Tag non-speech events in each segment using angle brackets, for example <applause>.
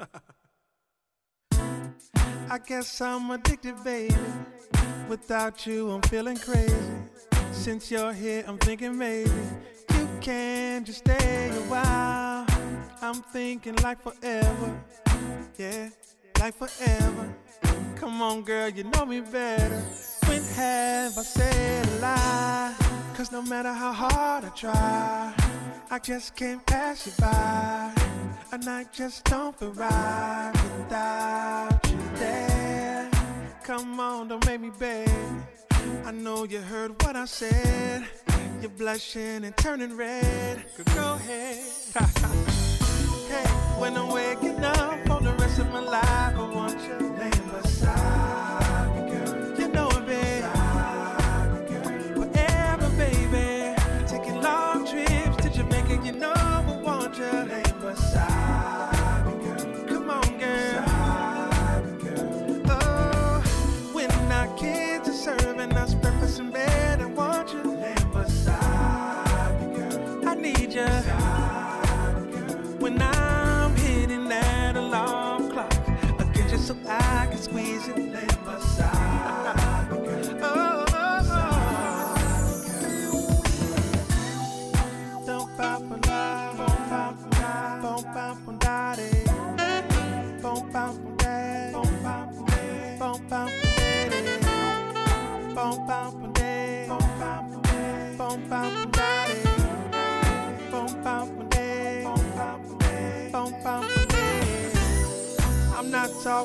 <laughs> I guess I'm addicted, baby. Without you, I'm feeling crazy. Since you're here, I'm thinking maybe you can just stay a while. I'm thinking like forever. Yeah, like forever. Come on, girl, you know me better. When have I said a lie? Cause no matter how hard I try, I just can't pass you by. A night just don't feel without you there. Come on, don't make me beg. I know you heard what I said. You're blushing and turning red. Girl, go ahead. <laughs> hey, when I'm waking up for the rest of my life,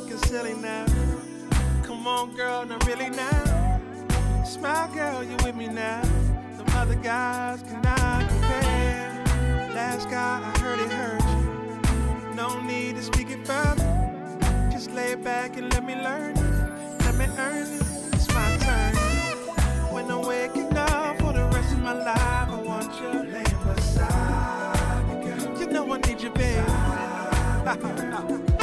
talking silly now. Come on, girl, not really now. Smile, girl, you with me now. Them other guys cannot compare. Last guy, I heard it hurt you. No need to speak it further. Just lay back and let me learn it. Let me earn it. It's my turn. When I'm waking up for the rest of my life, I want you laying beside me, girl. You know I need you, babe. <laughs>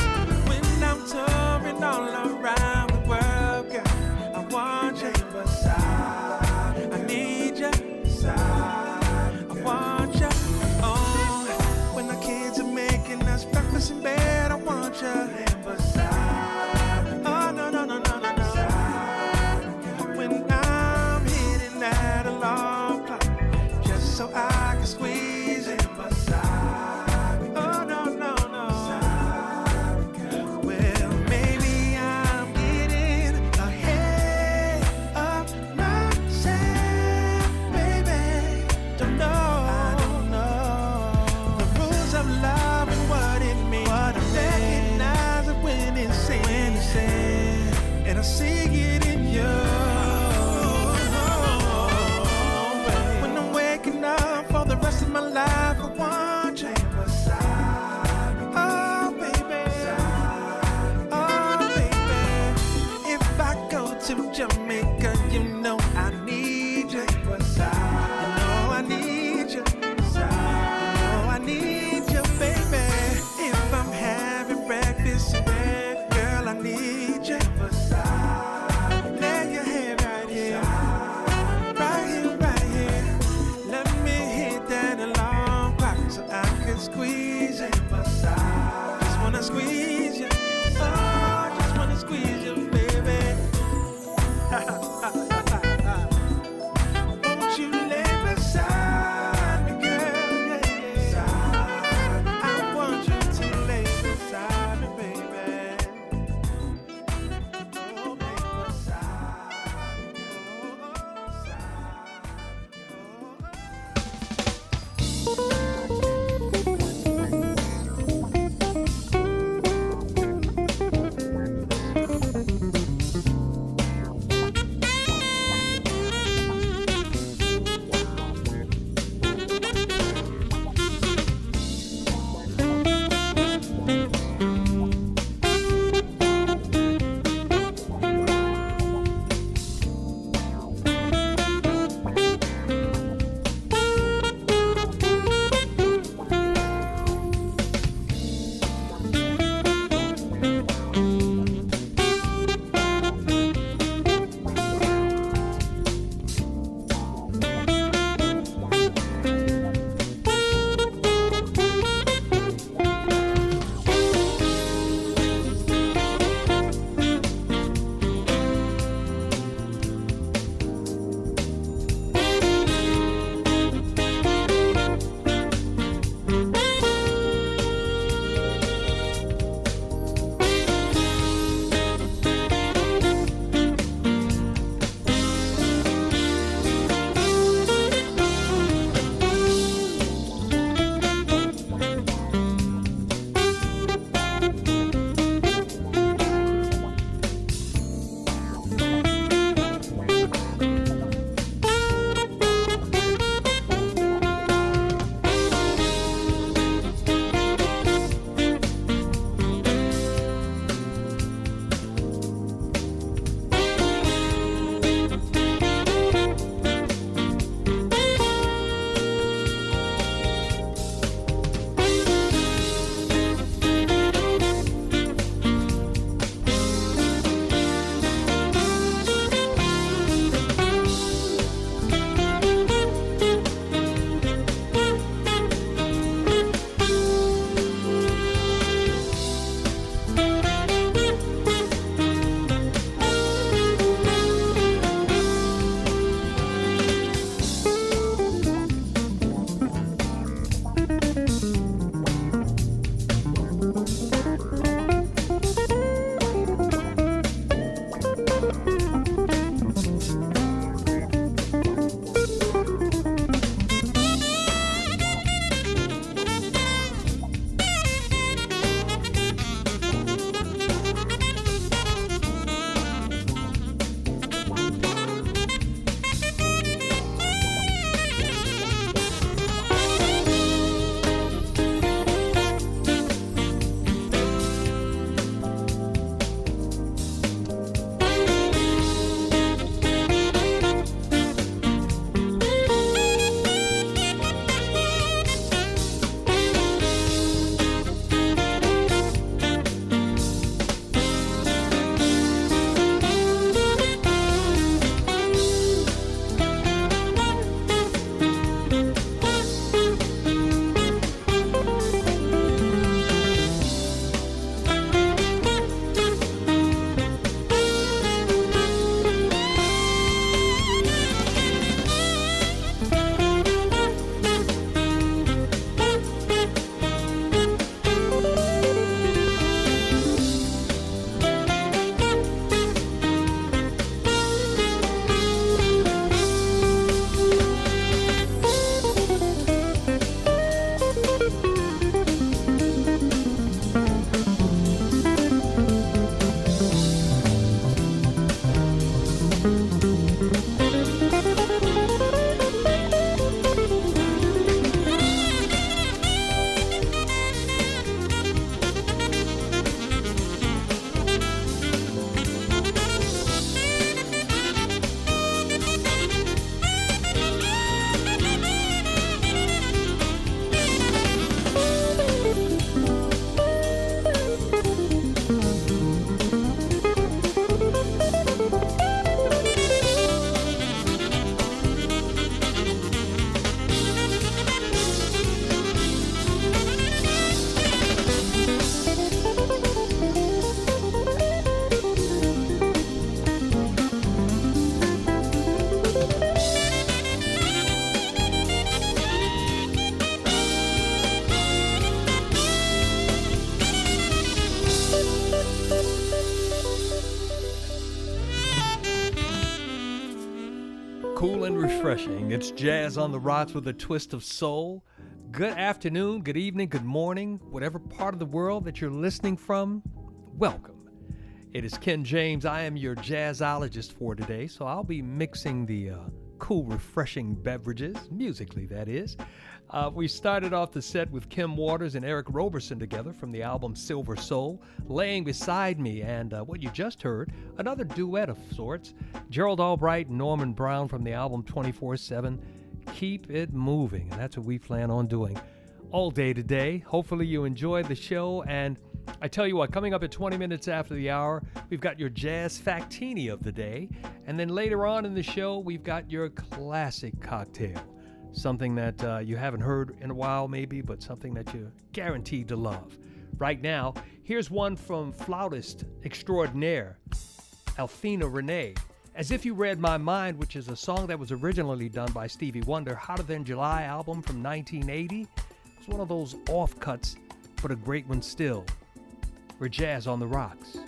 touring all around the world, girl, I want you beside. I need you. I want you. Oh, when the kids are making us breakfast in bed, I want you refreshing. It's jazz on the rocks with a twist of soul. Good afternoon, good evening, good morning, whatever part of the world that you're listening from, welcome. It is Ken James. I am your jazzologist for today, so I'll be mixing the uh, cool, refreshing beverages, musically that is. Uh, we started off the set with Kim Waters and Eric Roberson together from the album Silver Soul, laying beside me, and uh, what you just heard, another duet of sorts, Gerald Albright and Norman Brown from the album 24 7. Keep it moving, and that's what we plan on doing all day today. Hopefully, you enjoyed the show, and I tell you what, coming up at 20 minutes after the hour, we've got your jazz factini of the day. And then later on in the show, we've got your classic cocktail. Something that uh, you haven't heard in a while, maybe, but something that you're guaranteed to love. Right now, here's one from flautist extraordinaire, Althea Rene. As If You Read My Mind, which is a song that was originally done by Stevie Wonder, Hotter Than July album from 1980. It's one of those offcuts, but a great one still. We're jazz on the rocks.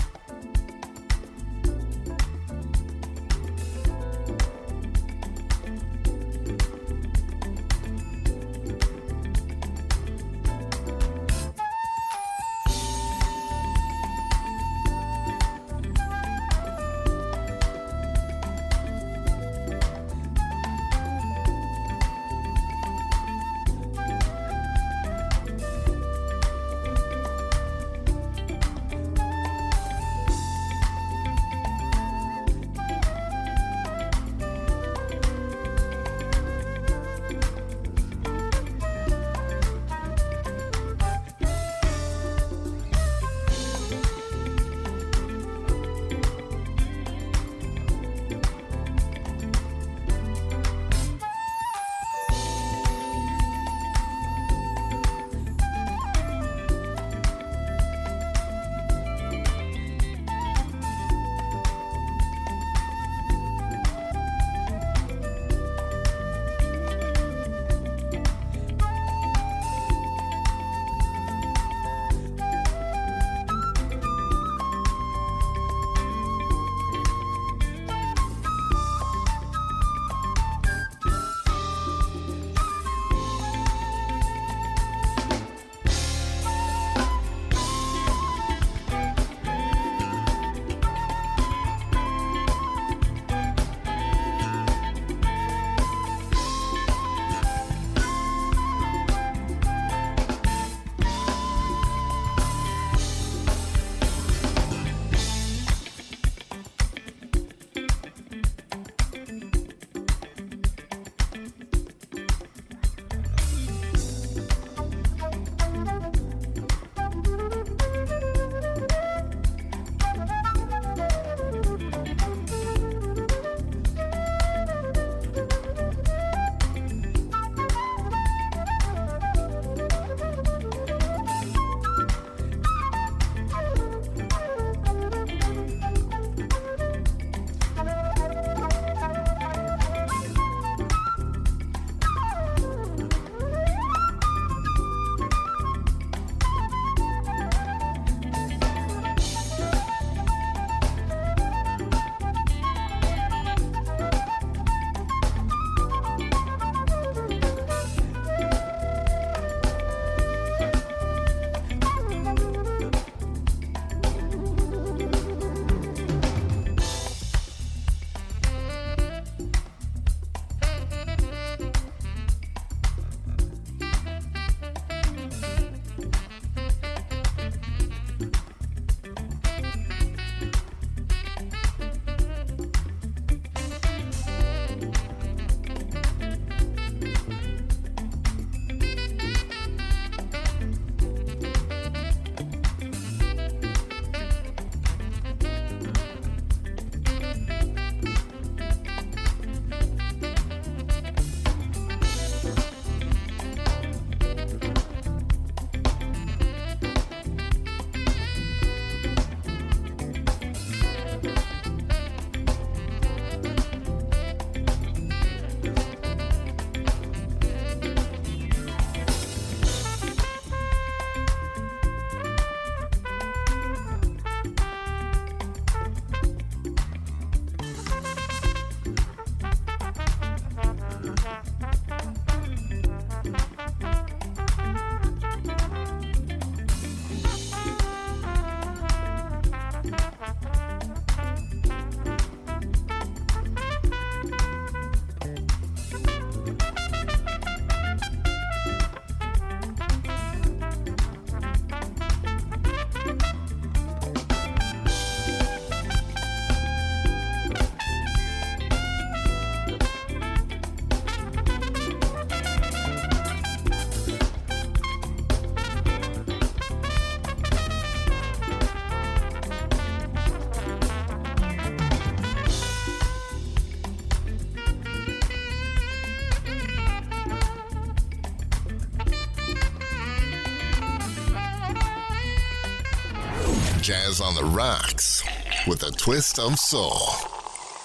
On the Rocks with a twist of soul.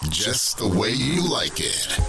Just the way you like it.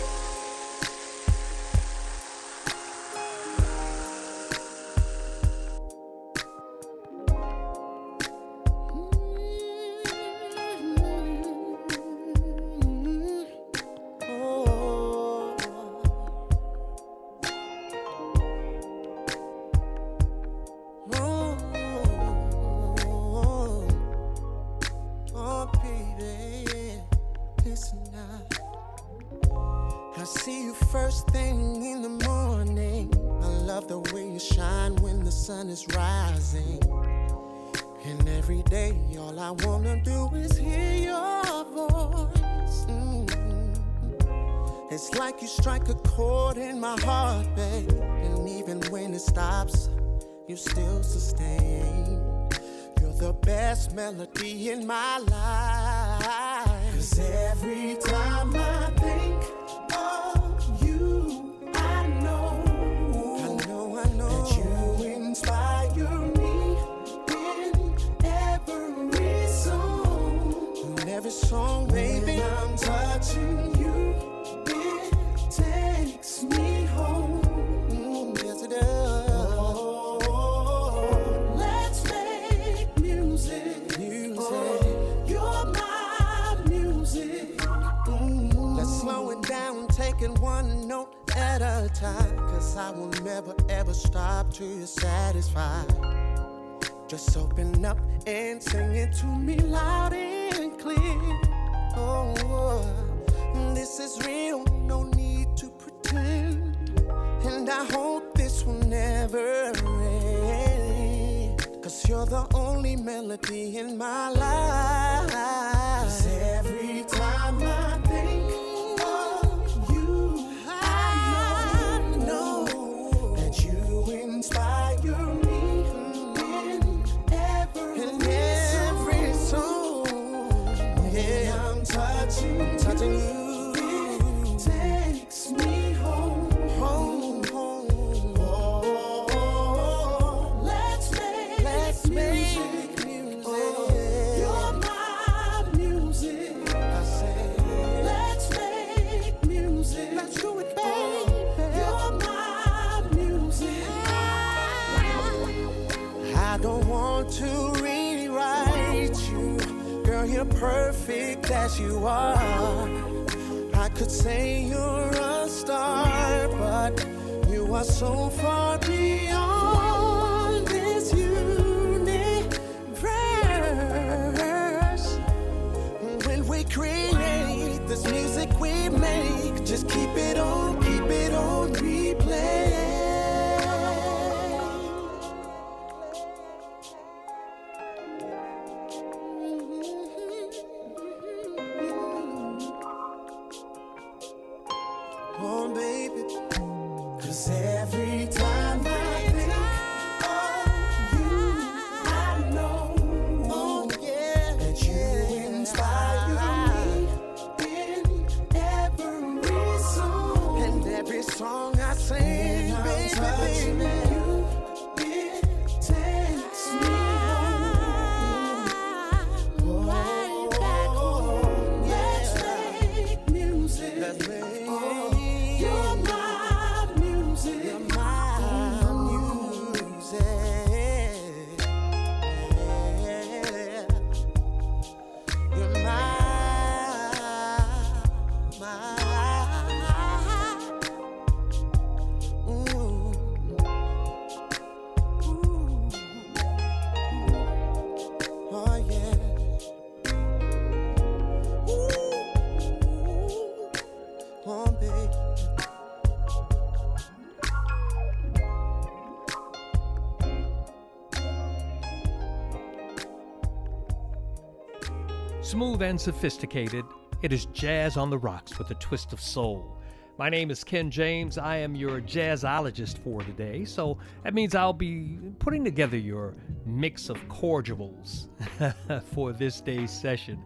Smooth and sophisticated, it is Jazz on the Rocks with a twist of soul. My name is Ken James. I am your jazzologist for today, so that means I'll be putting together your mix of cordials <laughs> for this day's session.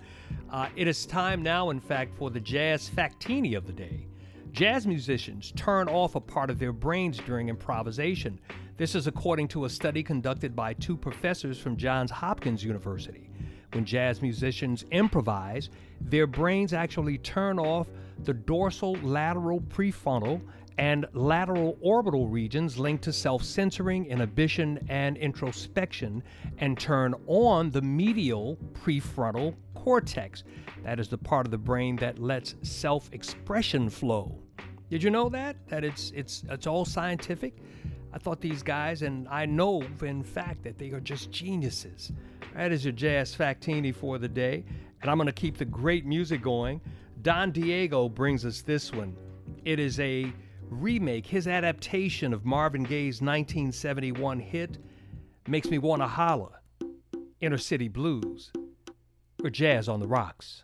Uh, it is time now, in fact, for the Jazz Factini of the day. Jazz musicians turn off a part of their brains during improvisation. This is according to a study conducted by two professors from Johns Hopkins University. When jazz musicians improvise, their brains actually turn off the dorsal lateral prefrontal and lateral orbital regions linked to self censoring, inhibition, and introspection, and turn on the medial prefrontal cortex. That is the part of the brain that lets self expression flow. Did you know that? That it's, it's, it's all scientific? I thought these guys, and I know in fact that they are just geniuses. That is your Jazz Factini for the day, and I'm going to keep the great music going. Don Diego brings us this one. It is a remake, his adaptation of Marvin Gaye's 1971 hit, Makes Me Wanna Holla, Inner City Blues, or Jazz on the Rocks.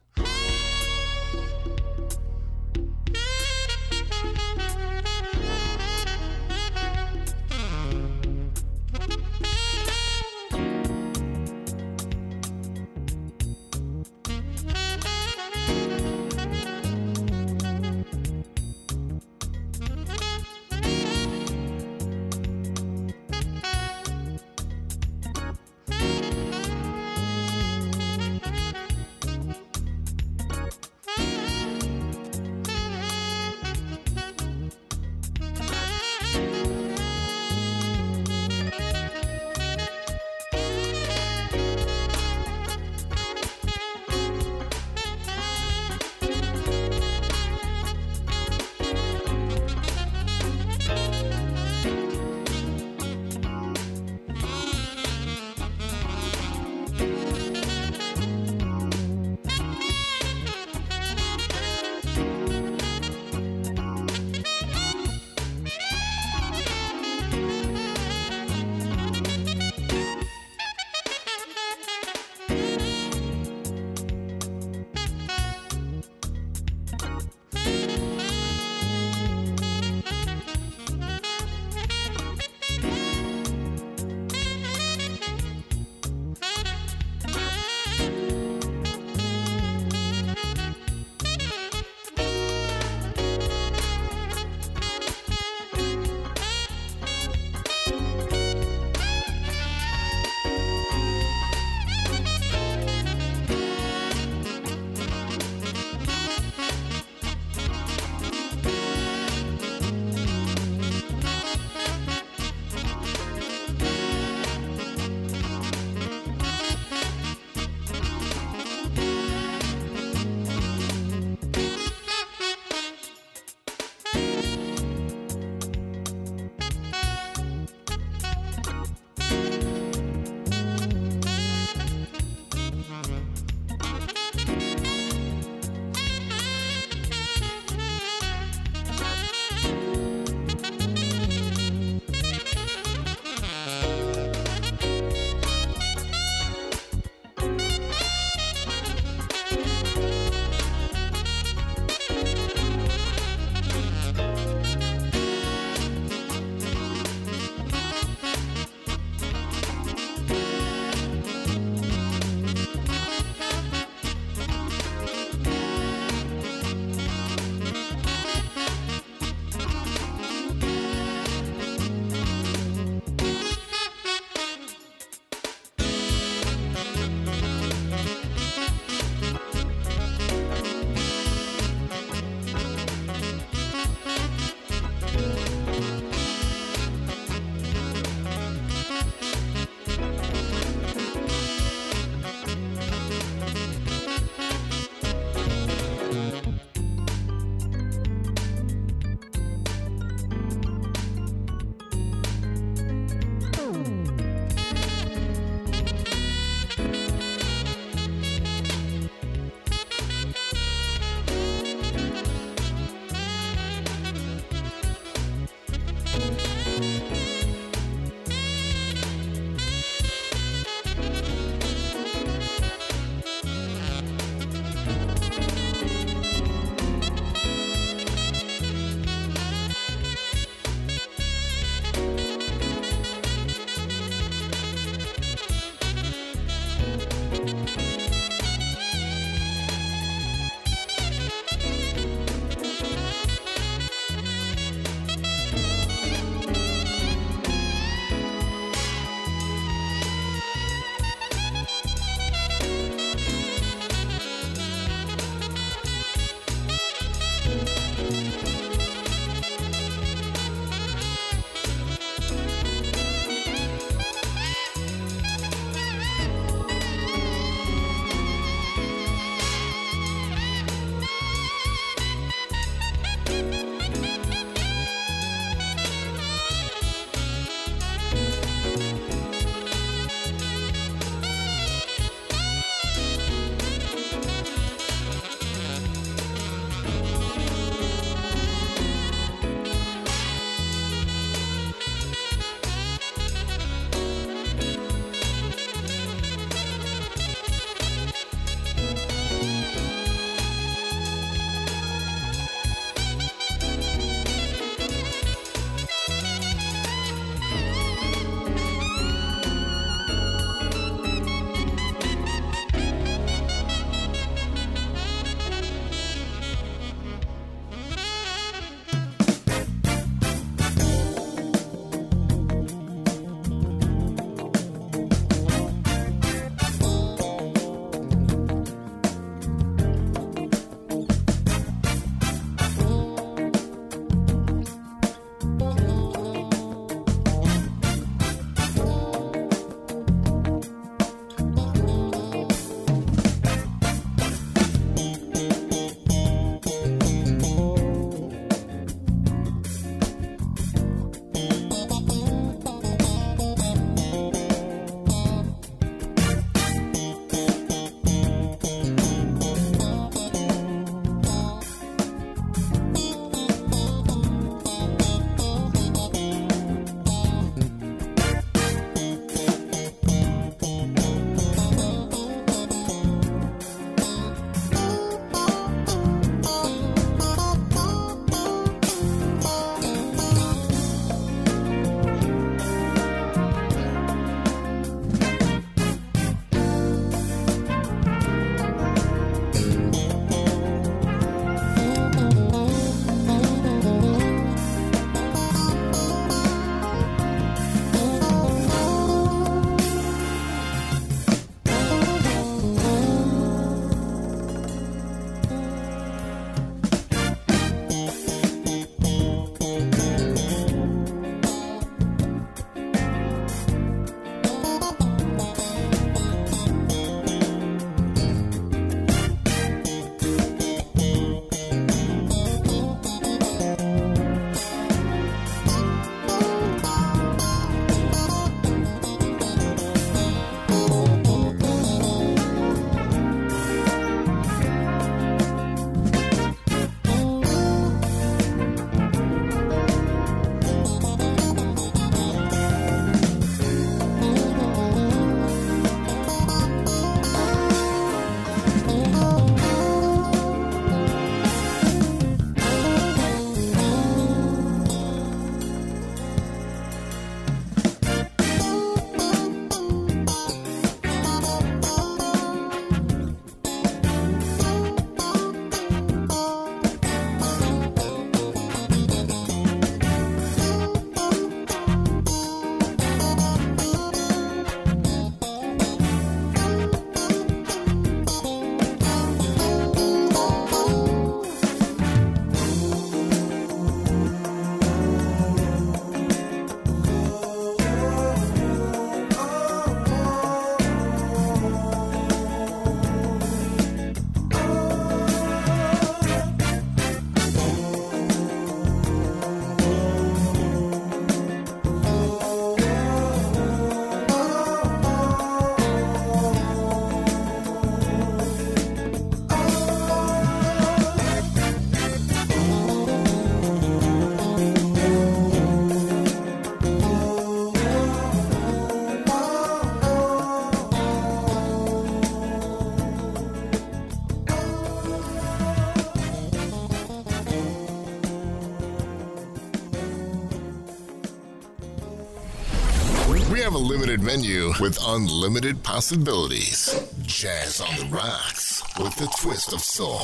Have a limited menu with unlimited possibilities. Jazz on the rocks with a twist of soul.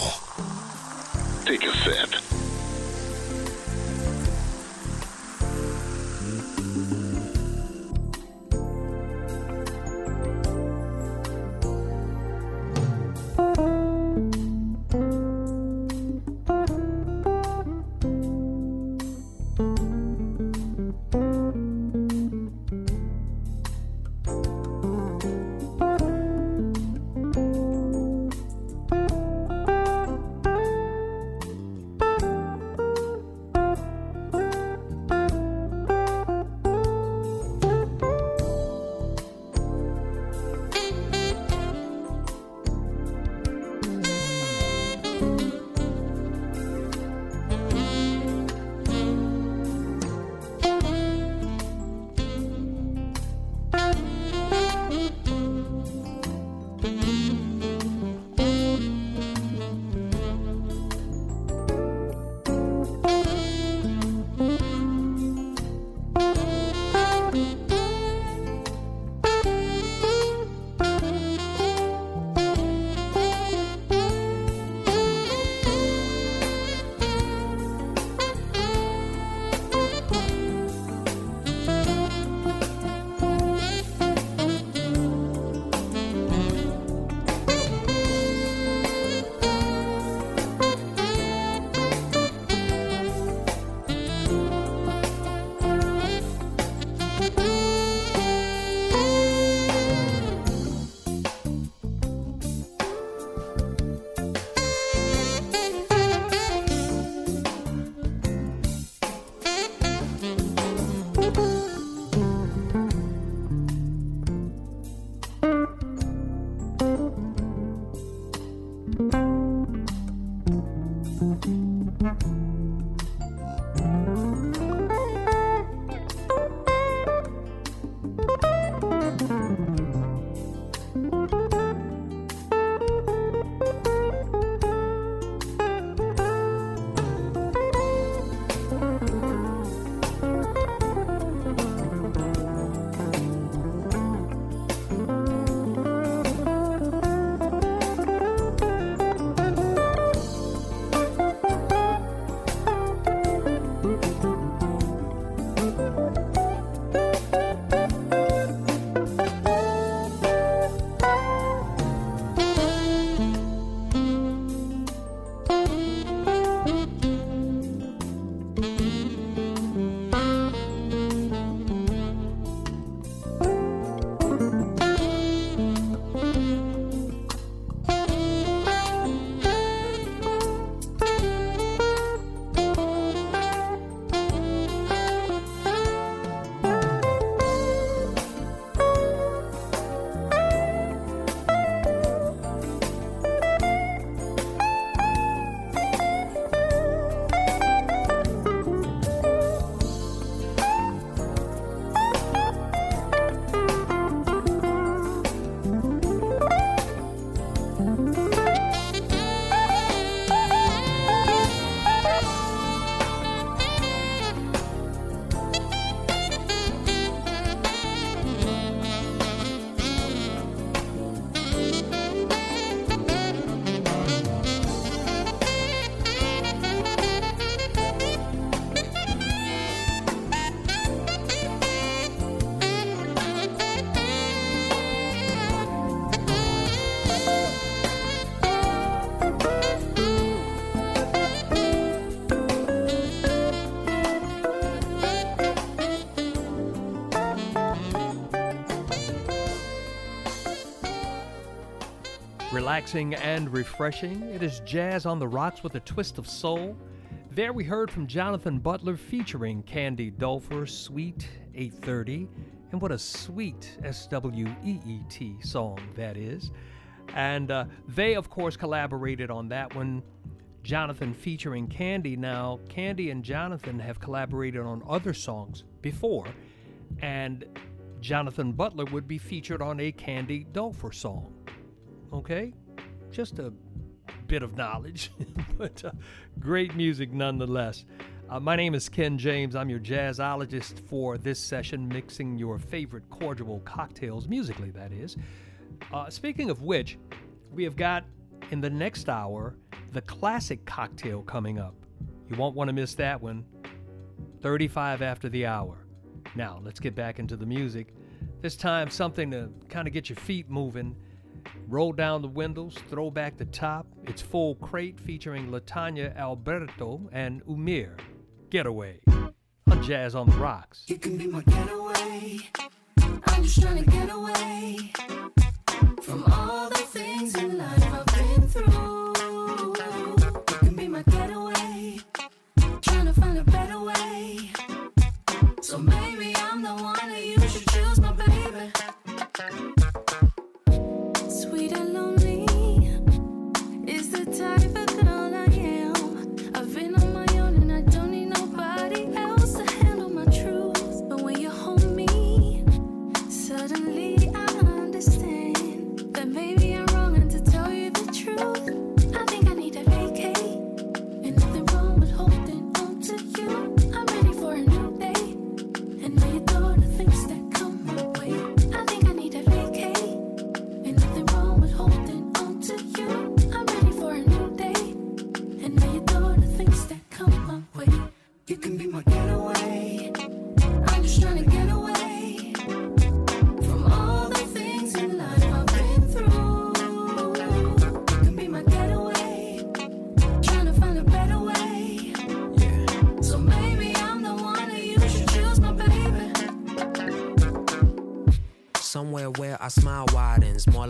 Take a sip. Relaxing and refreshing. It is jazz on the rocks with a twist of soul. There we heard from Jonathan Butler featuring Candy Dulfer, Sweet 830. And what a sweet S W E E T song that is. And uh, they, of course, collaborated on that one. Jonathan featuring Candy. Now, Candy and Jonathan have collaborated on other songs before, and Jonathan Butler would be featured on a Candy Dulfer song. Okay? Just a bit of knowledge, <laughs> but uh, great music nonetheless. Uh, my name is Ken James. I'm your jazzologist for this session, mixing your favorite cordial cocktails, musically, that is. Uh, speaking of which, we have got in the next hour the classic cocktail coming up. You won't want to miss that one. 35 after the hour. Now, let's get back into the music. This time, something to kind of get your feet moving. Roll down the windows, throw back the top. It's Full Crate featuring Latanya Alberto and Umir. Getaway on Jazz on the Rocks. You can be my getaway. I'm just trying to get away from all the things in life I've been through. You can be my getaway. Trying to find a better way. So maybe I'm the one that you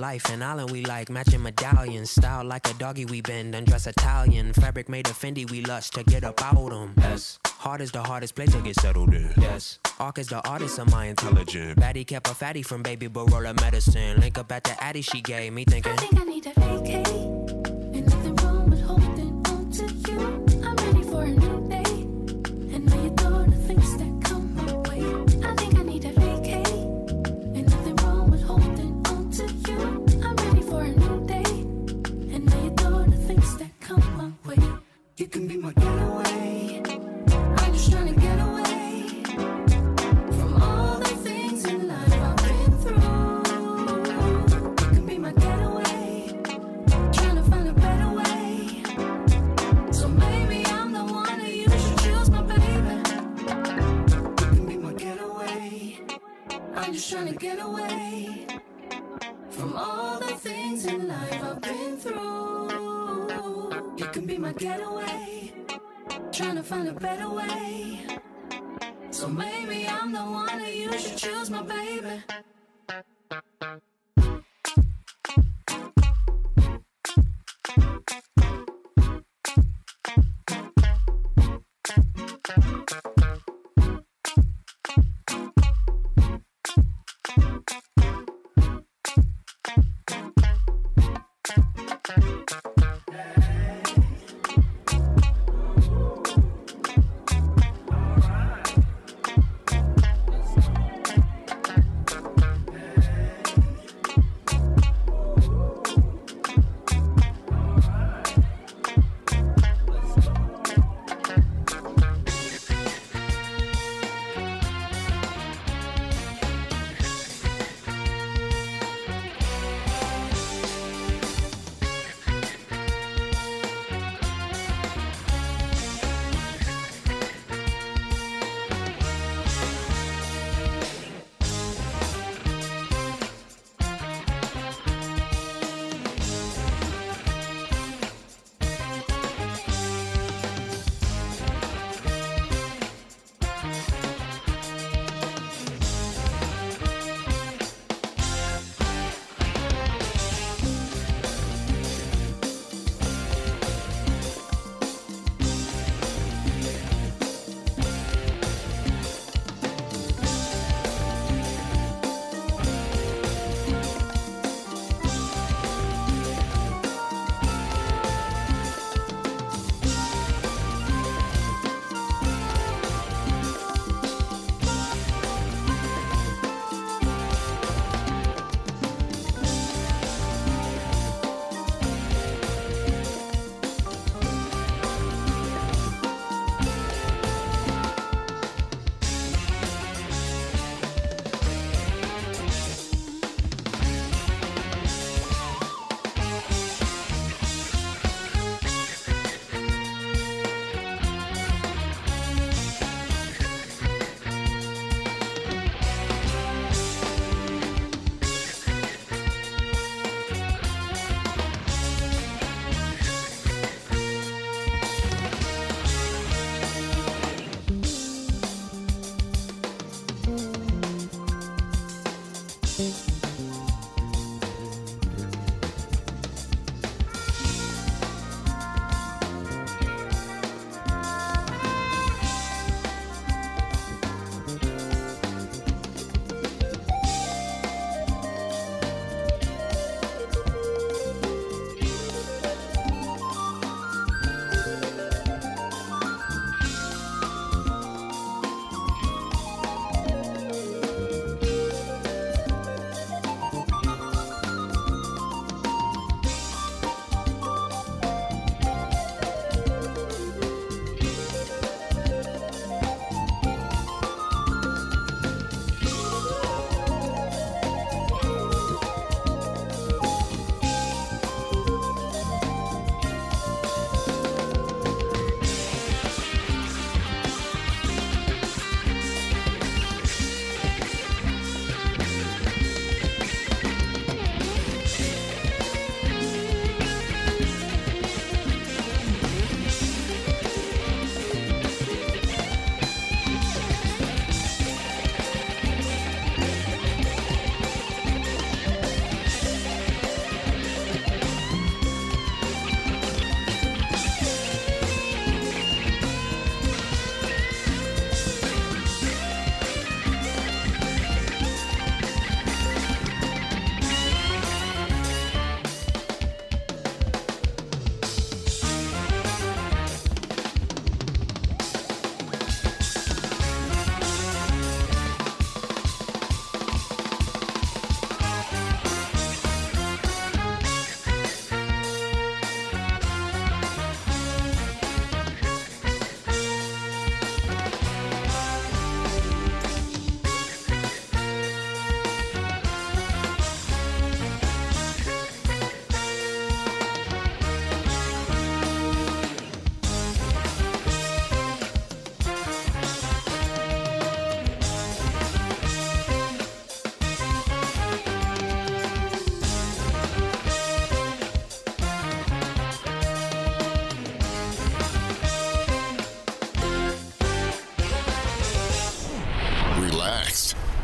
life and island we like. Matching medallions. Style like a doggy we bend. and dress Italian. Fabric made of Fendi we lust to get up out 'em. Yes. Heart is the hardest place to get settled in. Yes. Arc is the artist of my intelligent. Batty kept a fatty from baby Barola medicine. Link up at the addy she gave me thinking. I think I need to vacate. You can be my getaway. I'm just trying to get away from all the things in life I've been through. You can be my getaway. Trying to find a better way. So maybe I'm the one that you should choose, my baby. You can be my getaway. I'm just trying to get away from all the things in life I've been through. You can be my getaway. Trying to find a better way. So maybe I'm the one that you should choose, my baby.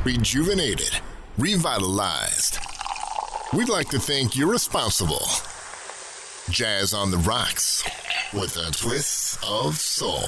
rejuvenated, revitalized. We'd like to think you're responsible. Jazz on the Rocks with a twist of soul.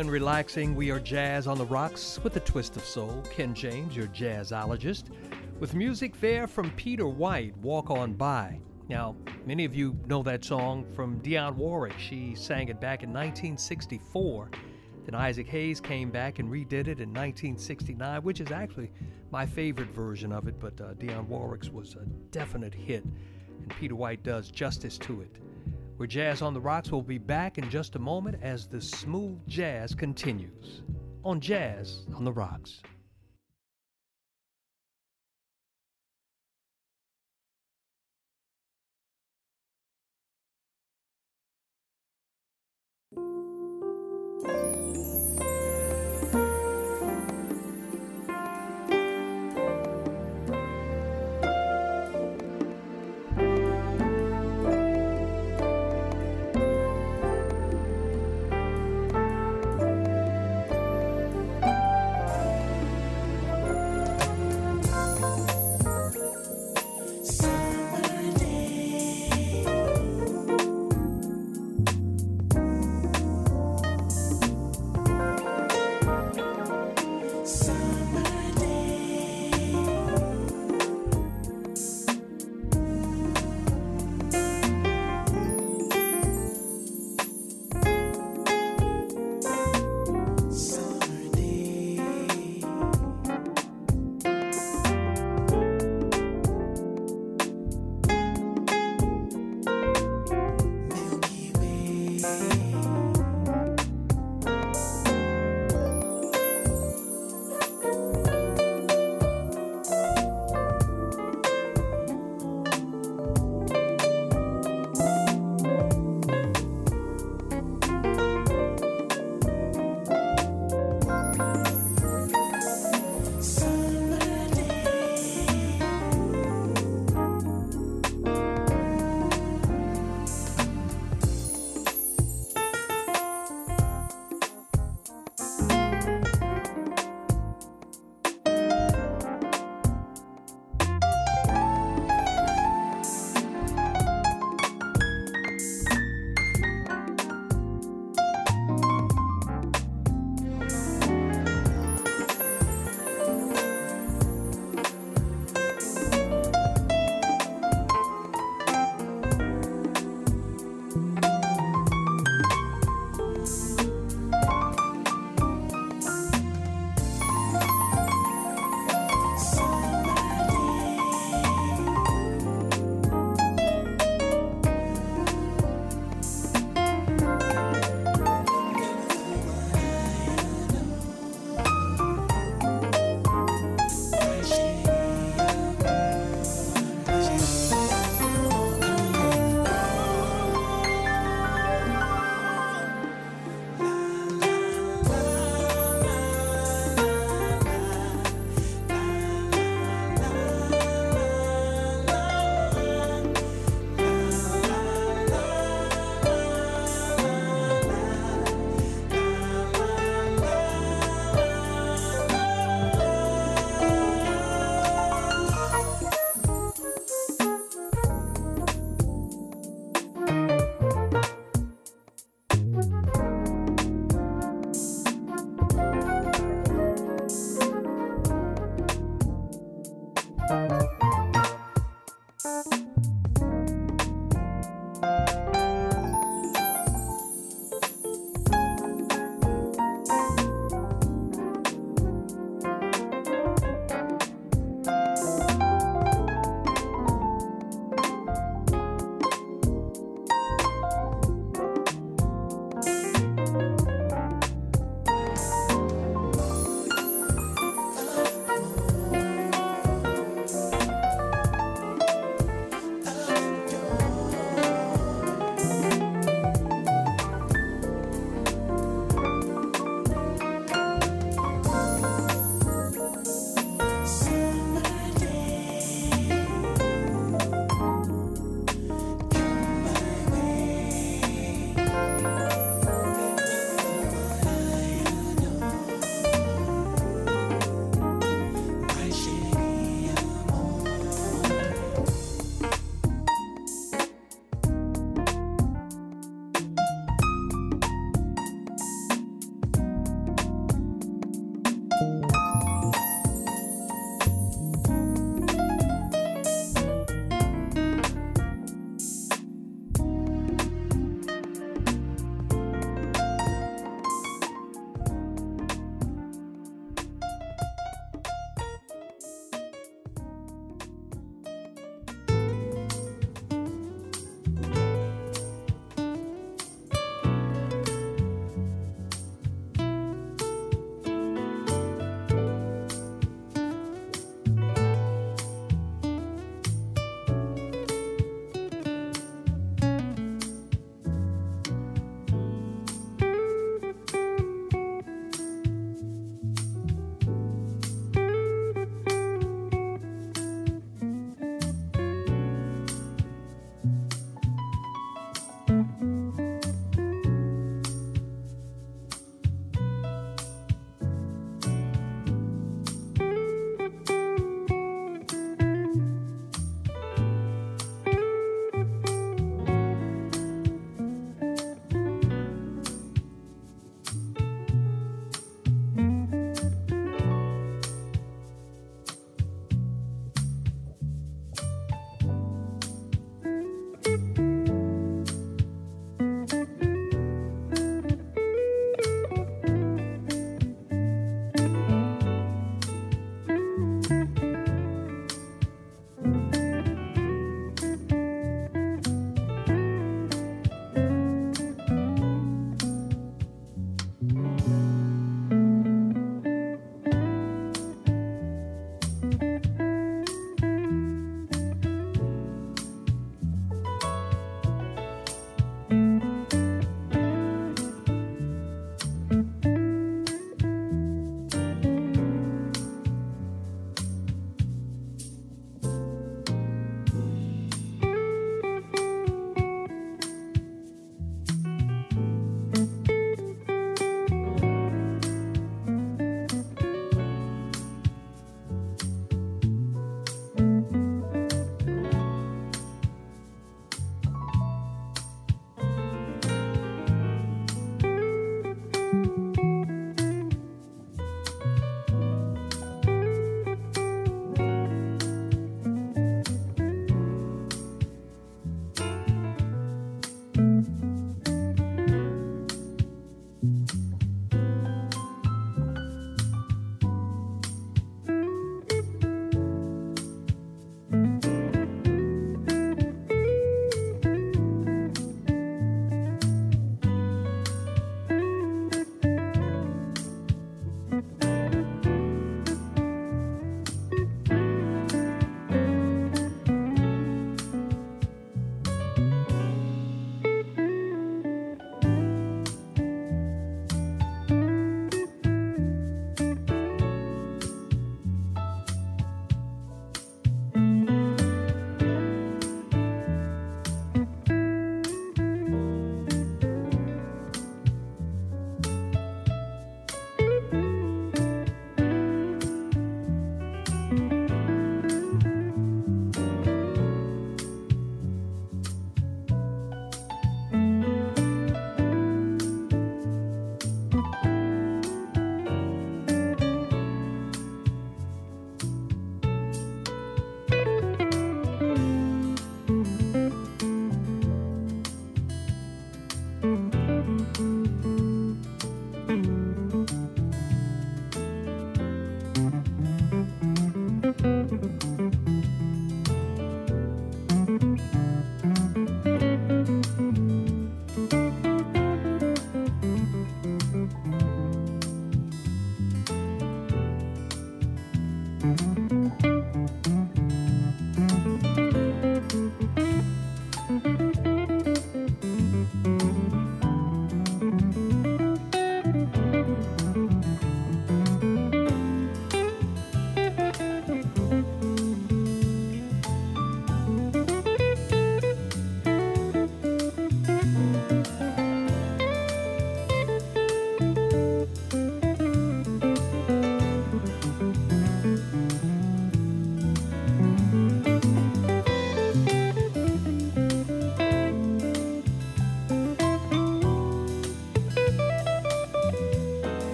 And relaxing, we are Jazz on the Rocks with a twist of soul. Ken James, your jazzologist, with music there from Peter White, Walk On By. Now, many of you know that song from Dionne Warwick. She sang it back in 1964. Then Isaac Hayes came back and redid it in 1969, which is actually my favorite version of it, but uh, Dionne Warwick's was a definite hit, and Peter White does justice to it. Where Jazz on the Rocks will be back in just a moment as the smooth jazz continues on Jazz on the Rocks.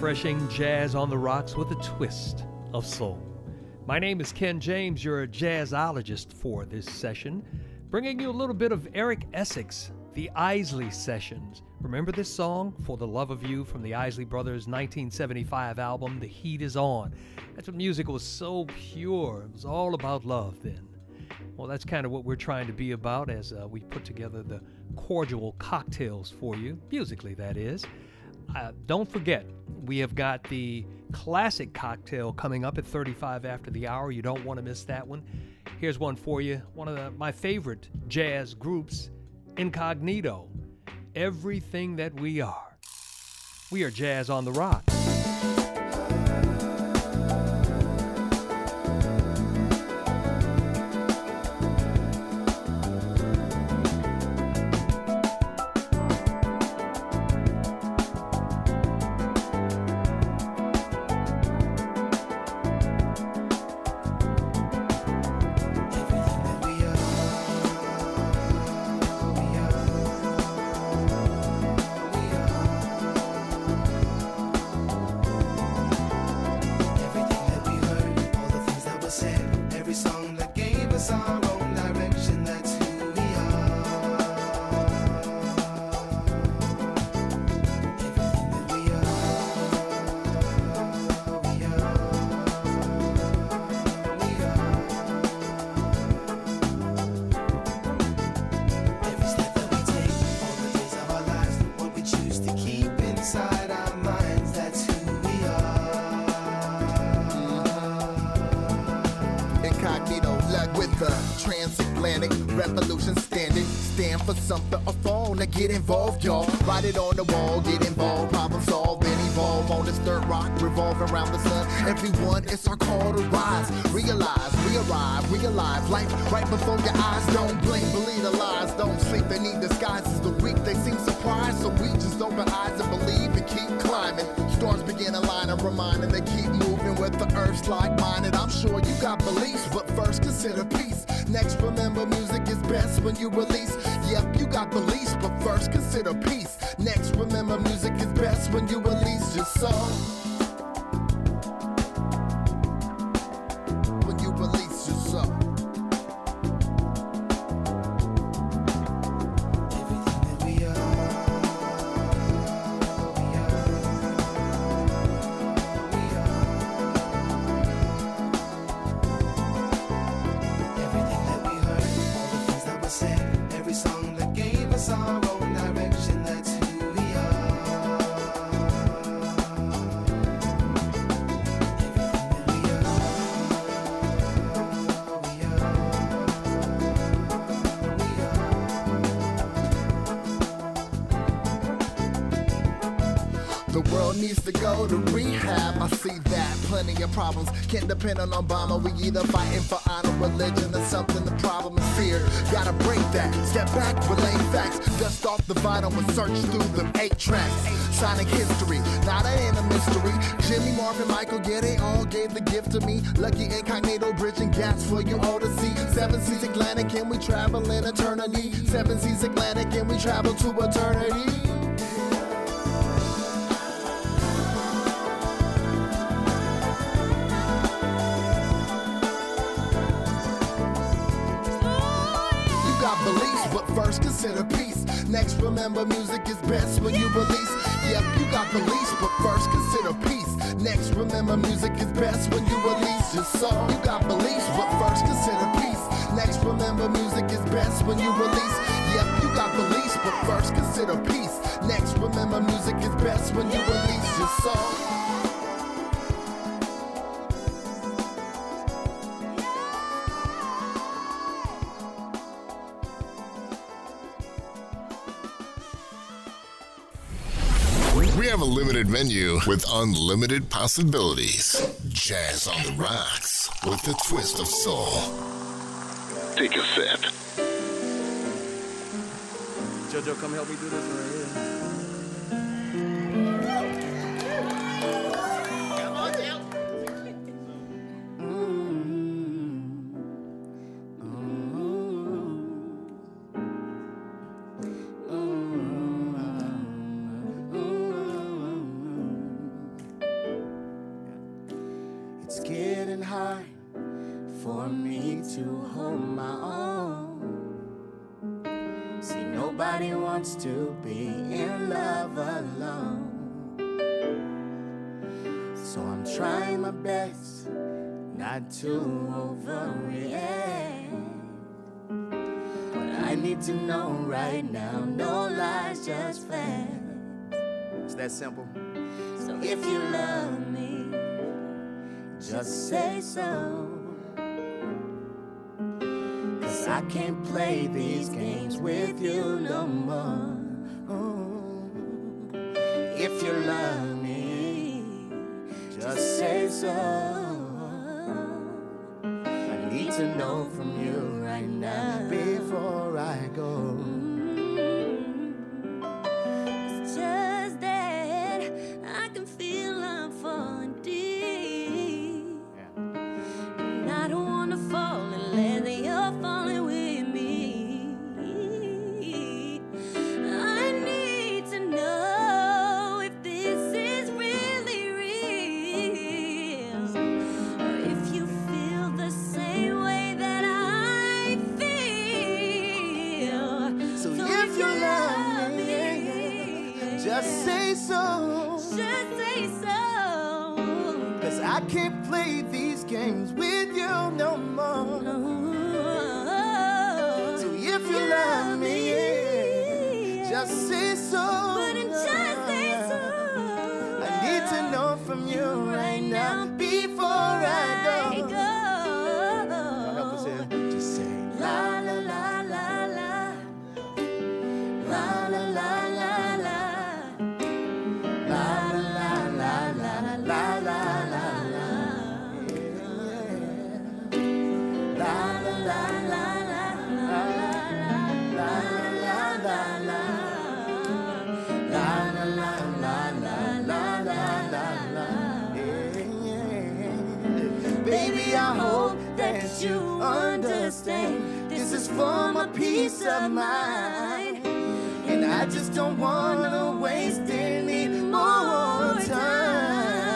Refreshing jazz on the rocks with a twist of soul. My name is Ken James, your jazzologist for this session, bringing you a little bit of Eric Essex, the Isley Sessions. Remember this song, For the Love of You, from the Isley Brothers' 1975 album, The Heat Is On? That's when music was so pure. It was all about love then. Well, that's kind of what we're trying to be about as uh, we put together the cordial cocktails for you, musically, that is. Uh, don't forget, we have got the classic cocktail coming up at 35 after the hour. You don't want to miss that one. Here's one for you. One of the, my favorite jazz groups, Incognito. Everything that we are. We are Jazz on the Rocks. Can't depend on Obama. We either fighting for honor, religion, or something. The problem is fear. Gotta break that. Step back, relay facts. Dust off the vinyl and search through them eight tracks. Sonic history, not a ain't a mystery. Jimmy, Marvin, Michael, yeah, they all gave the gift to me. Lucky incognito, bridging gaps for you all to see. Seven seas Atlantic, and we travel in eternity. Seven seas Atlantic, and we travel to eternity. First consider peace. Next, remember music is best when you release. Yep, you got the beliefs, but first consider peace. Next, remember music is best when you release your song. You got beliefs, but first consider peace. Next, remember music is best when you release. Yep, you got beliefs, but first consider peace. Next, remember music is best when you release your song. Limited menu with unlimited possibilities. Jazz on the rocks with a twist of soul. Take a sip. JoJo, come help me do this right here. Overreact. But I need to know right now, no lies, just facts. It's that simple. So if you love me, just say so. Cause I can't play these games with you no more. Ooh. If you love me, just say so. To know from you right now before I go. My peace of mind. And I just don't wanna waste any more time.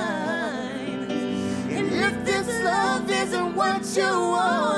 And if this love isn't what you want,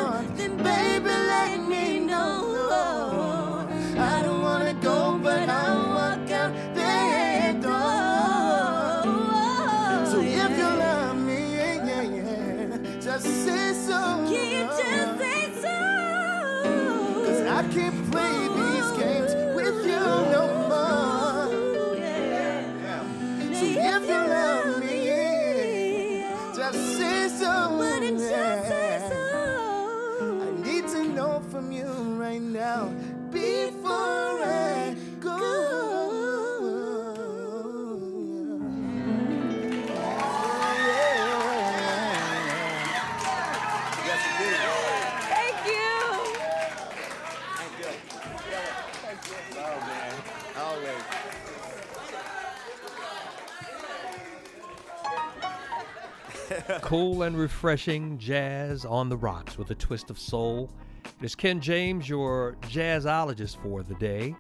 cool and refreshing jazz on the rocks with a twist of soul. It is Ken James, your jazzologist for the day.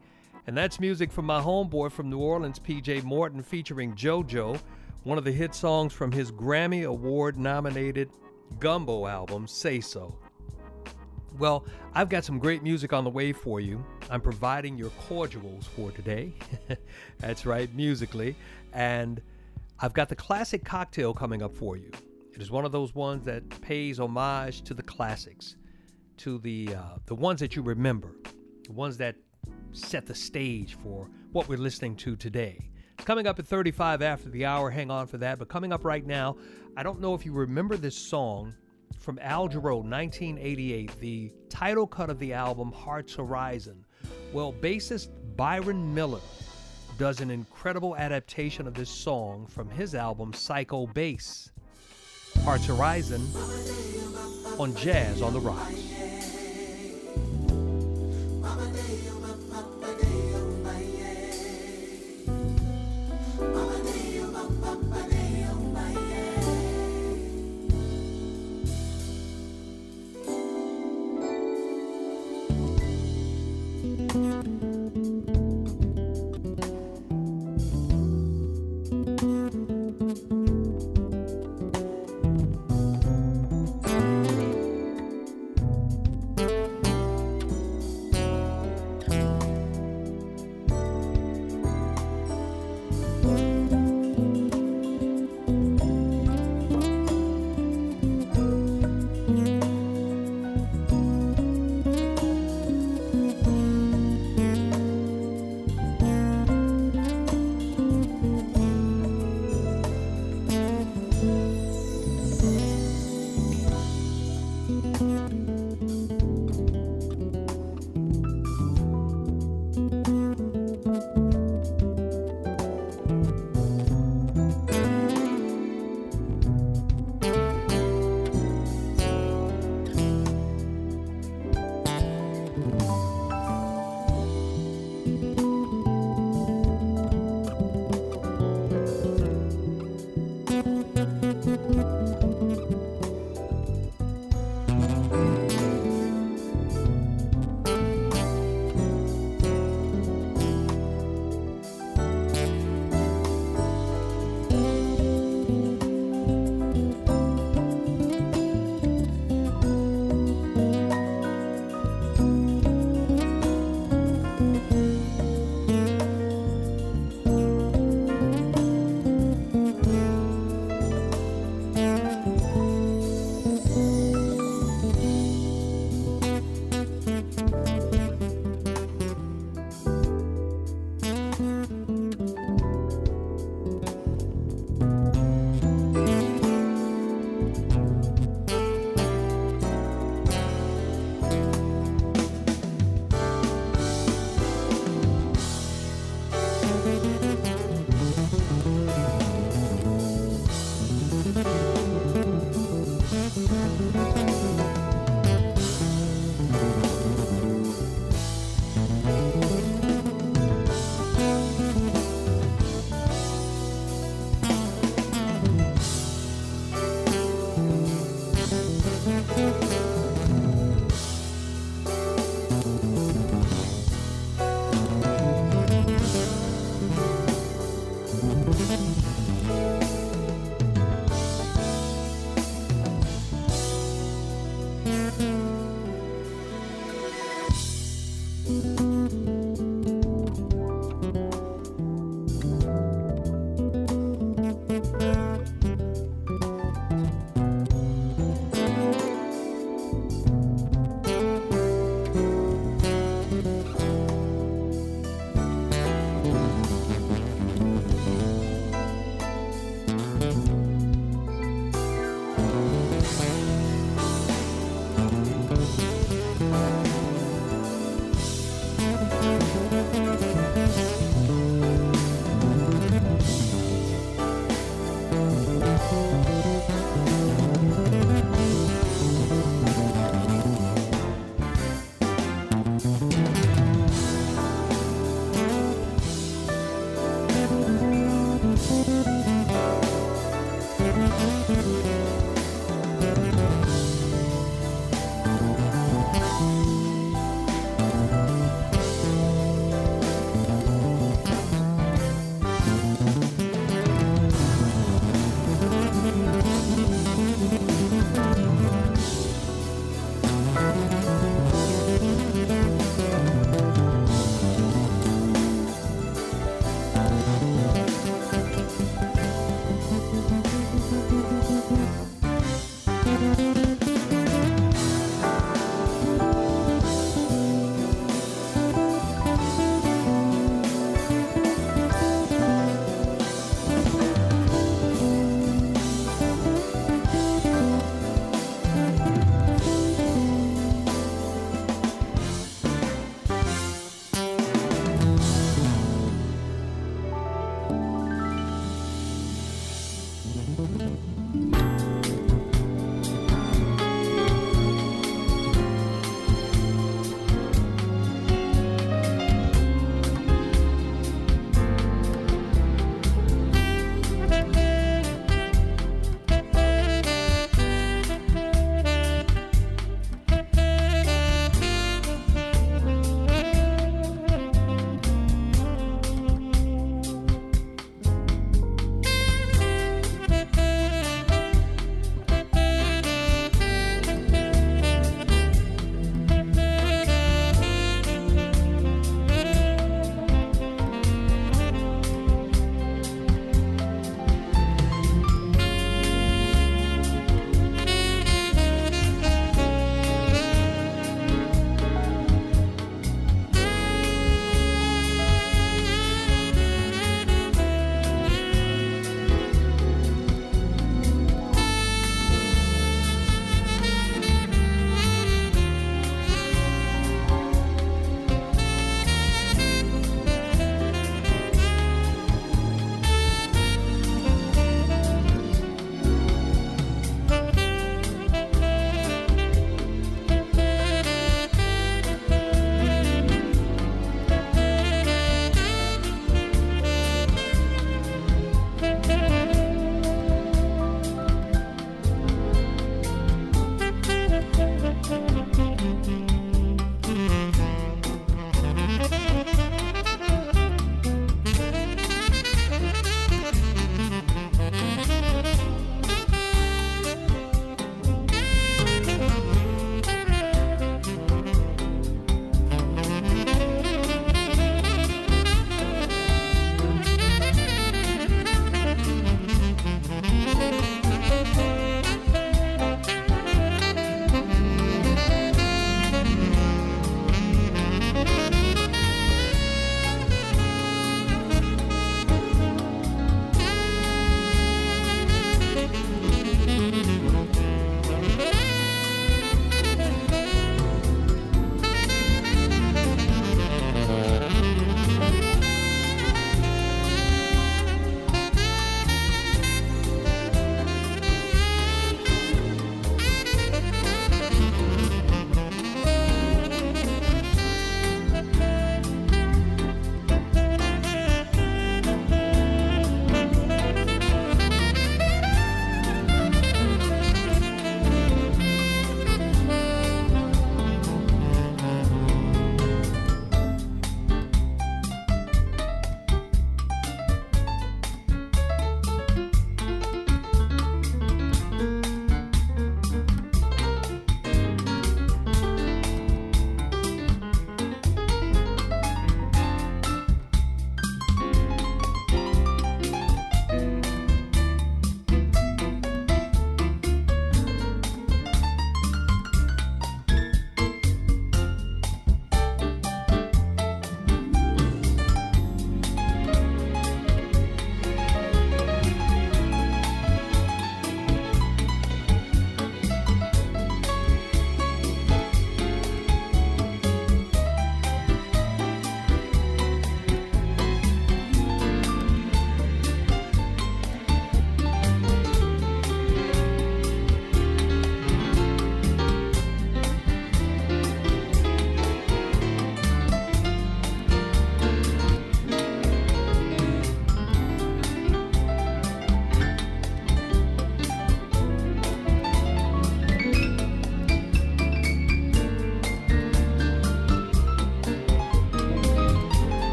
And that's music from my homeboy from New Orleans, PJ Morton, featuring JoJo, one of the hit songs from his Grammy Award nominated Gumbo album, Say So. Well, I've got some great music on the way for you. I'm providing your cordials for today. <laughs> That's right, musically. And I've got the classic cocktail coming up for you. It is one of those ones that pays homage to the classics, to the uh, the ones that you remember, the ones that set the stage for what we're listening to today. It's coming up at 35 after the hour. Hang on for that. But coming up right now, I don't know if you remember this song from Al Jarreau, 1988, the title cut of the album Heart's Horizon. Well, bassist Byron Miller does an incredible adaptation of this song from his album Psycho Bass. Heart's Horizon on Jazz on the Rocks.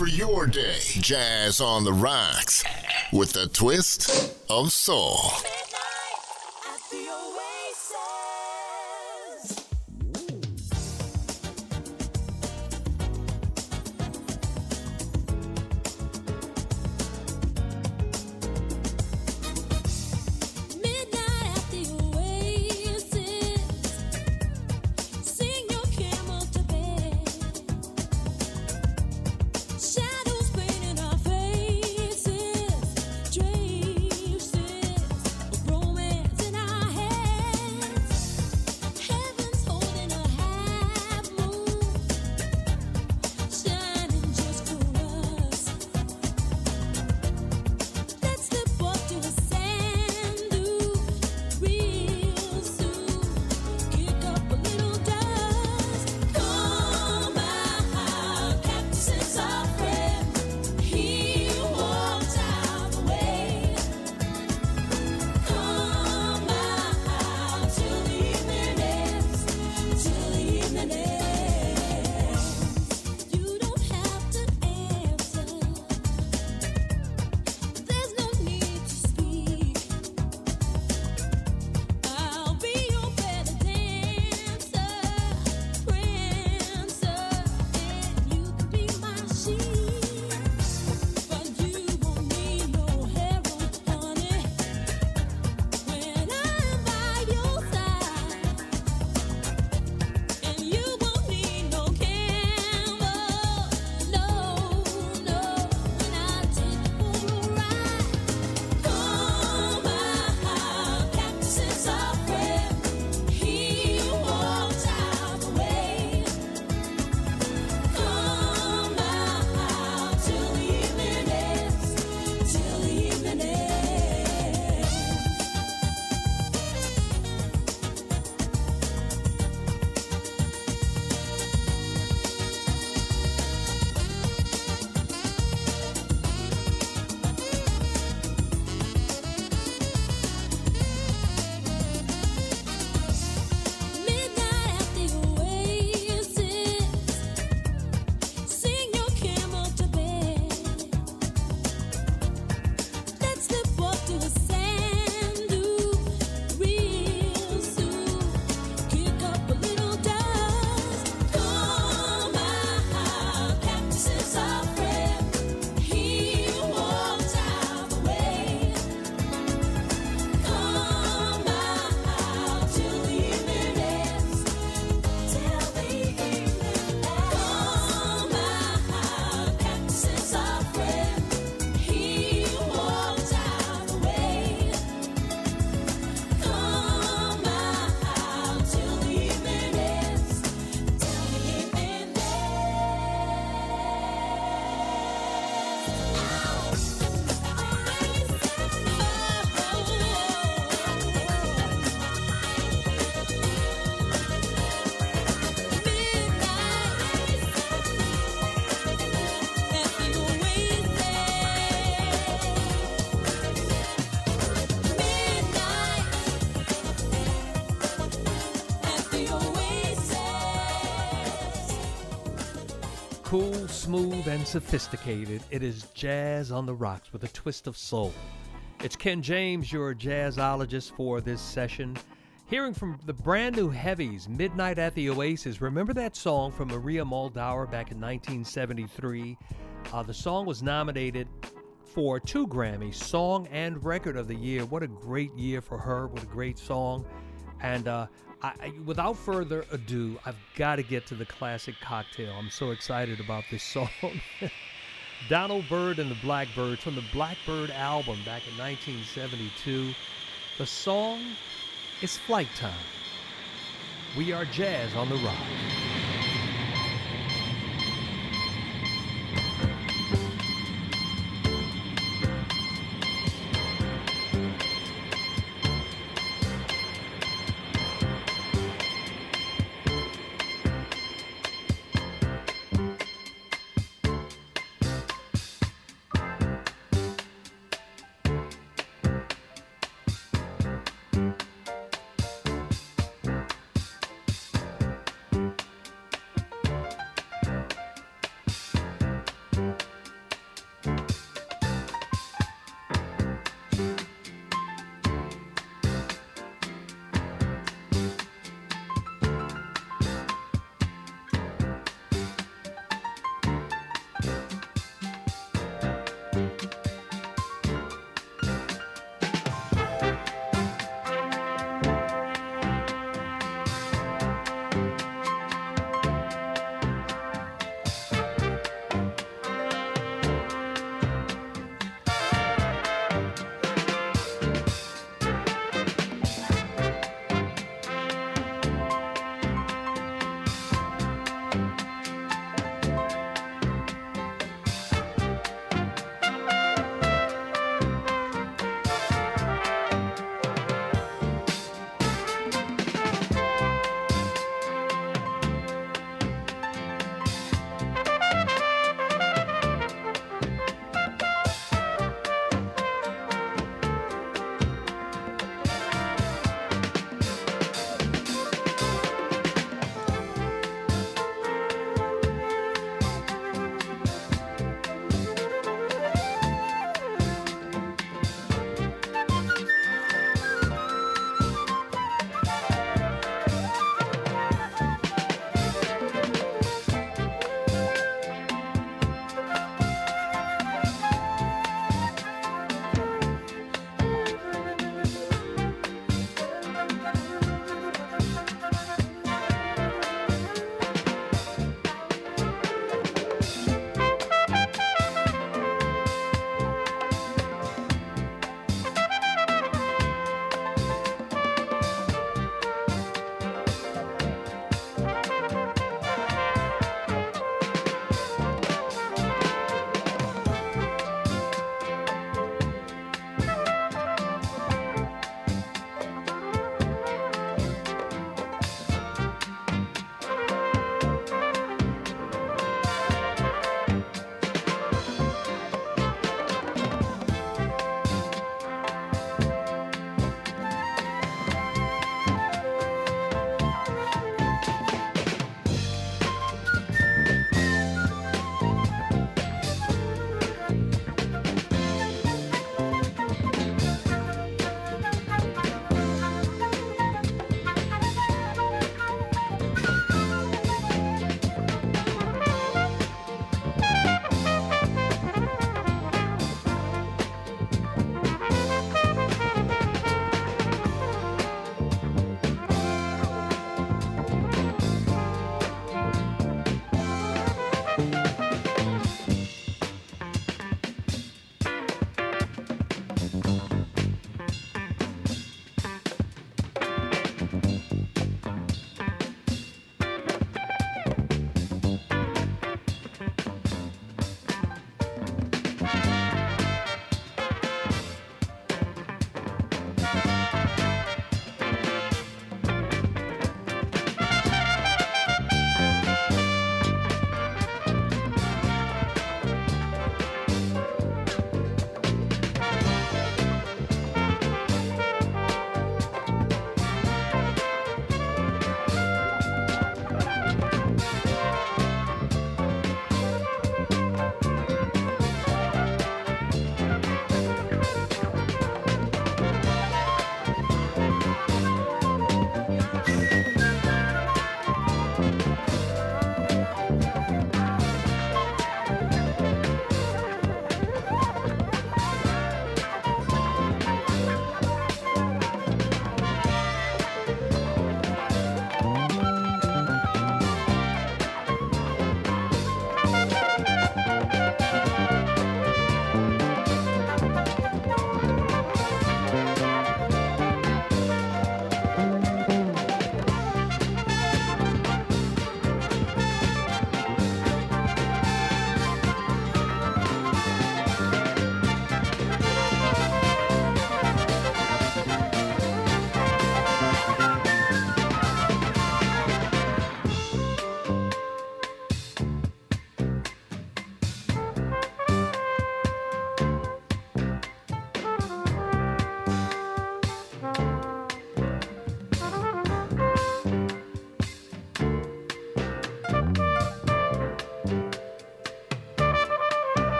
For your day. Jazz on the rocks with a twist of soul. Smooth, and sophisticated. It is jazz on the rocks with a twist of soul. It's Ken James, your jazzologist for this session. Hearing from the brand new heavies, Midnight at the Oasis. Remember that song from Maria Muldaur back in 1973? Uh, the song was nominated for two Grammys, Song and Record of the Year. What a great year for her. What a great song. And uh, I, without further ado, I've got to get to the classic cocktail. I'm so excited about this song. <laughs> Donald Byrd and the Blackbyrds from the Black Byrd album back in 1972. The song is Flight Time. We are jazz on the rock.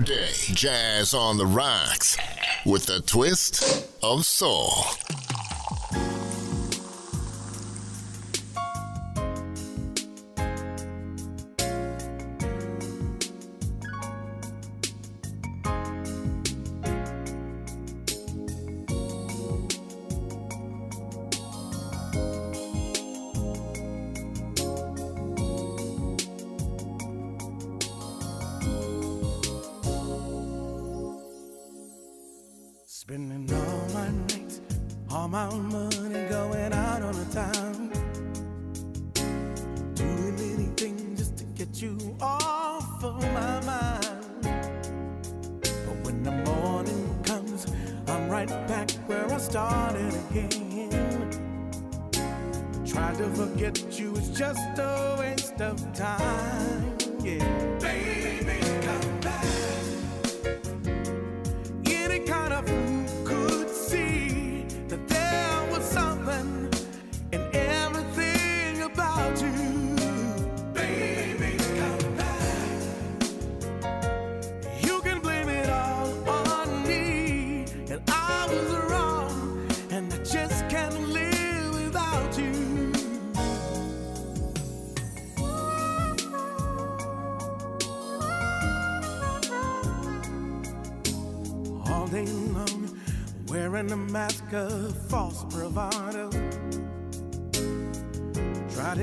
Day, Jazz on the Rocks, with a twist of soul. my own money, going out on a time. Doing anything just to get you off of my mind. But when the morning comes, I'm right back where I started again. Try to forget you is just a waste of time.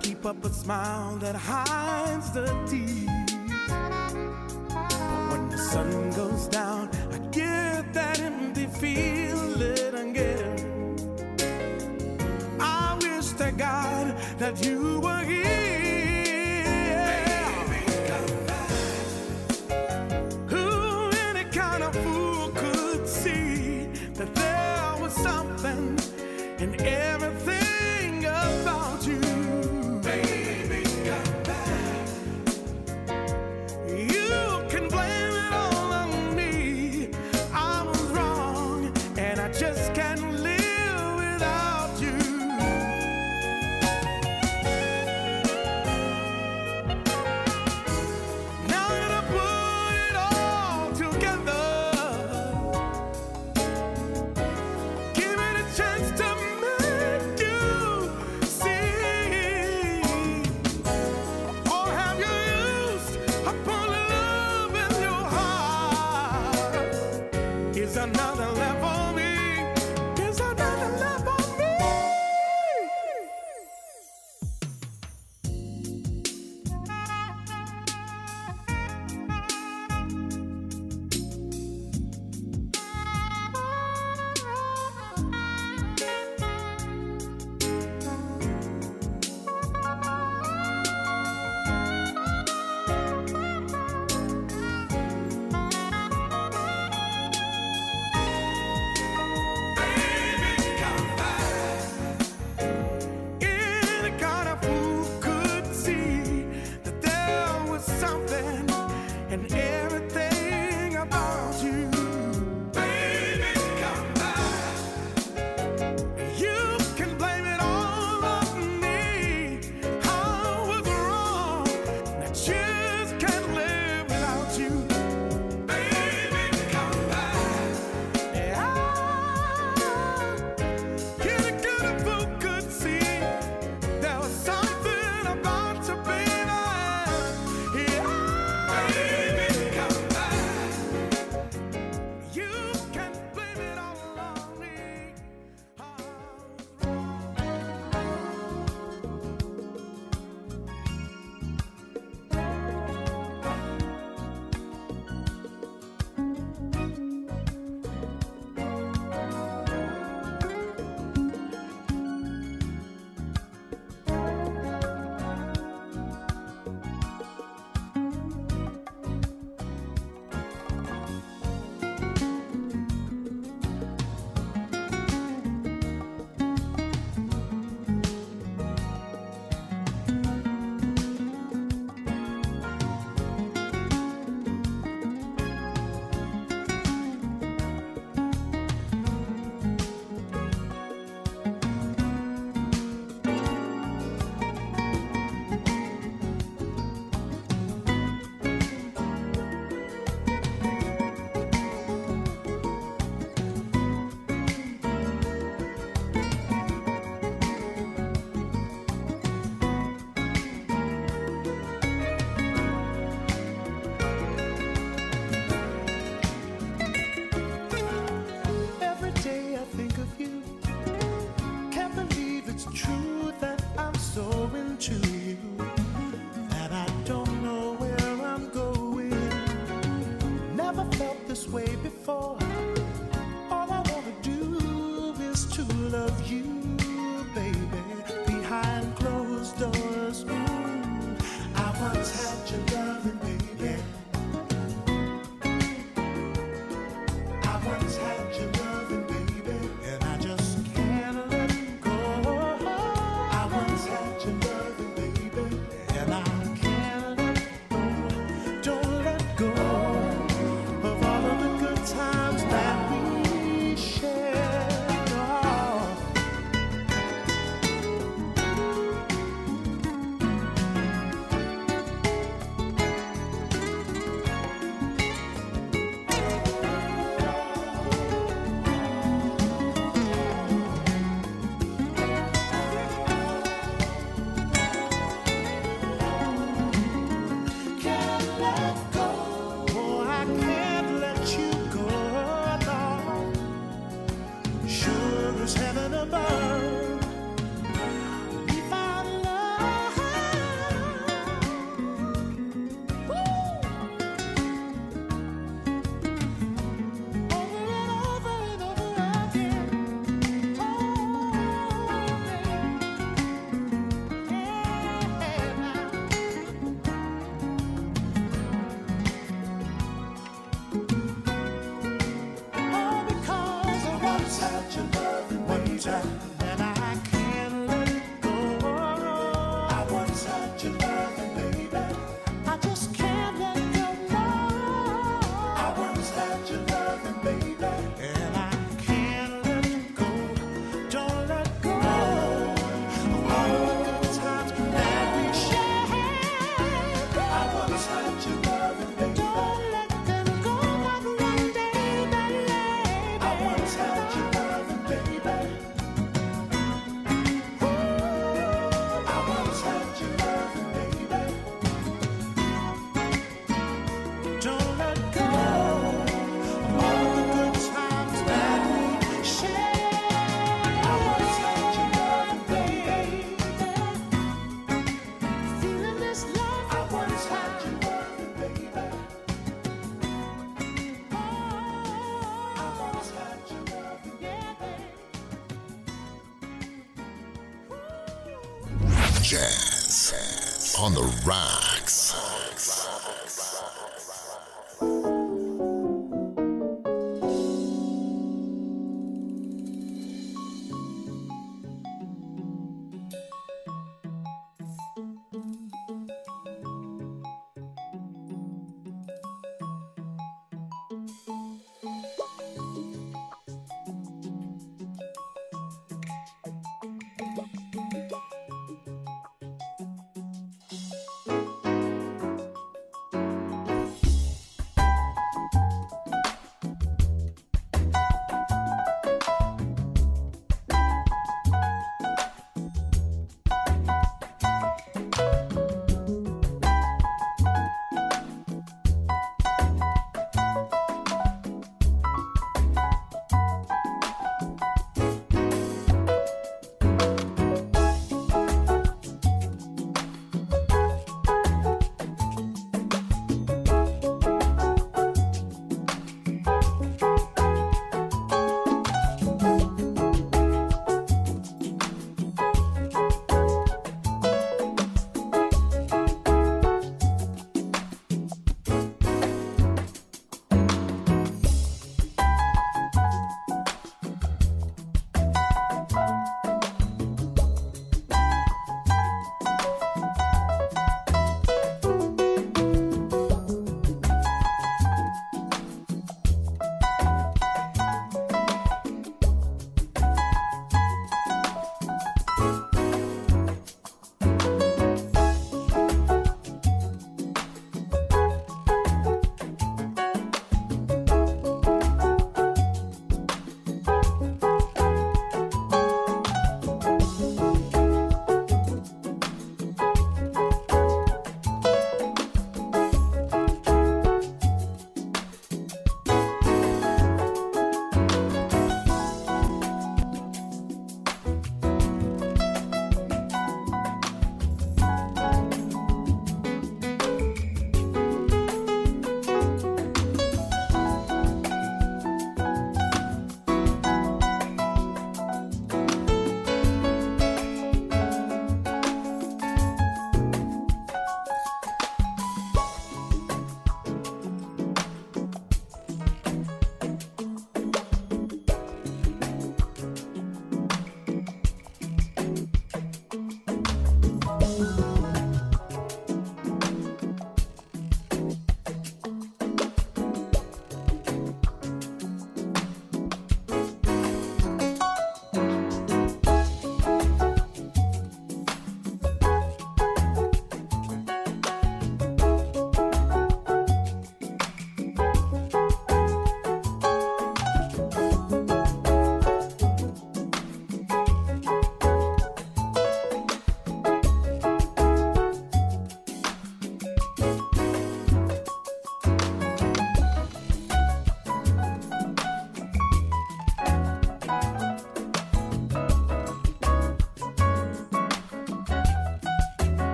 keep up a smile that hides the tears.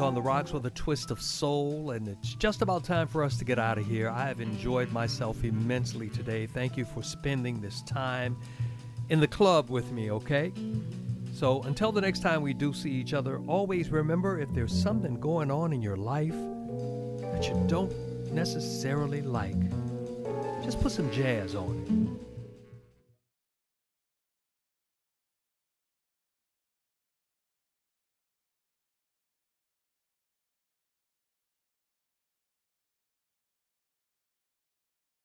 On the Rocks with a twist of soul, and it's just about time for us to get out of here. I have enjoyed myself immensely today. Thank you for spending this time in the club with me, okay? So until the next time we do see each other, always remember if there's something going on in your life that you don't necessarily like, just put some jazz on it.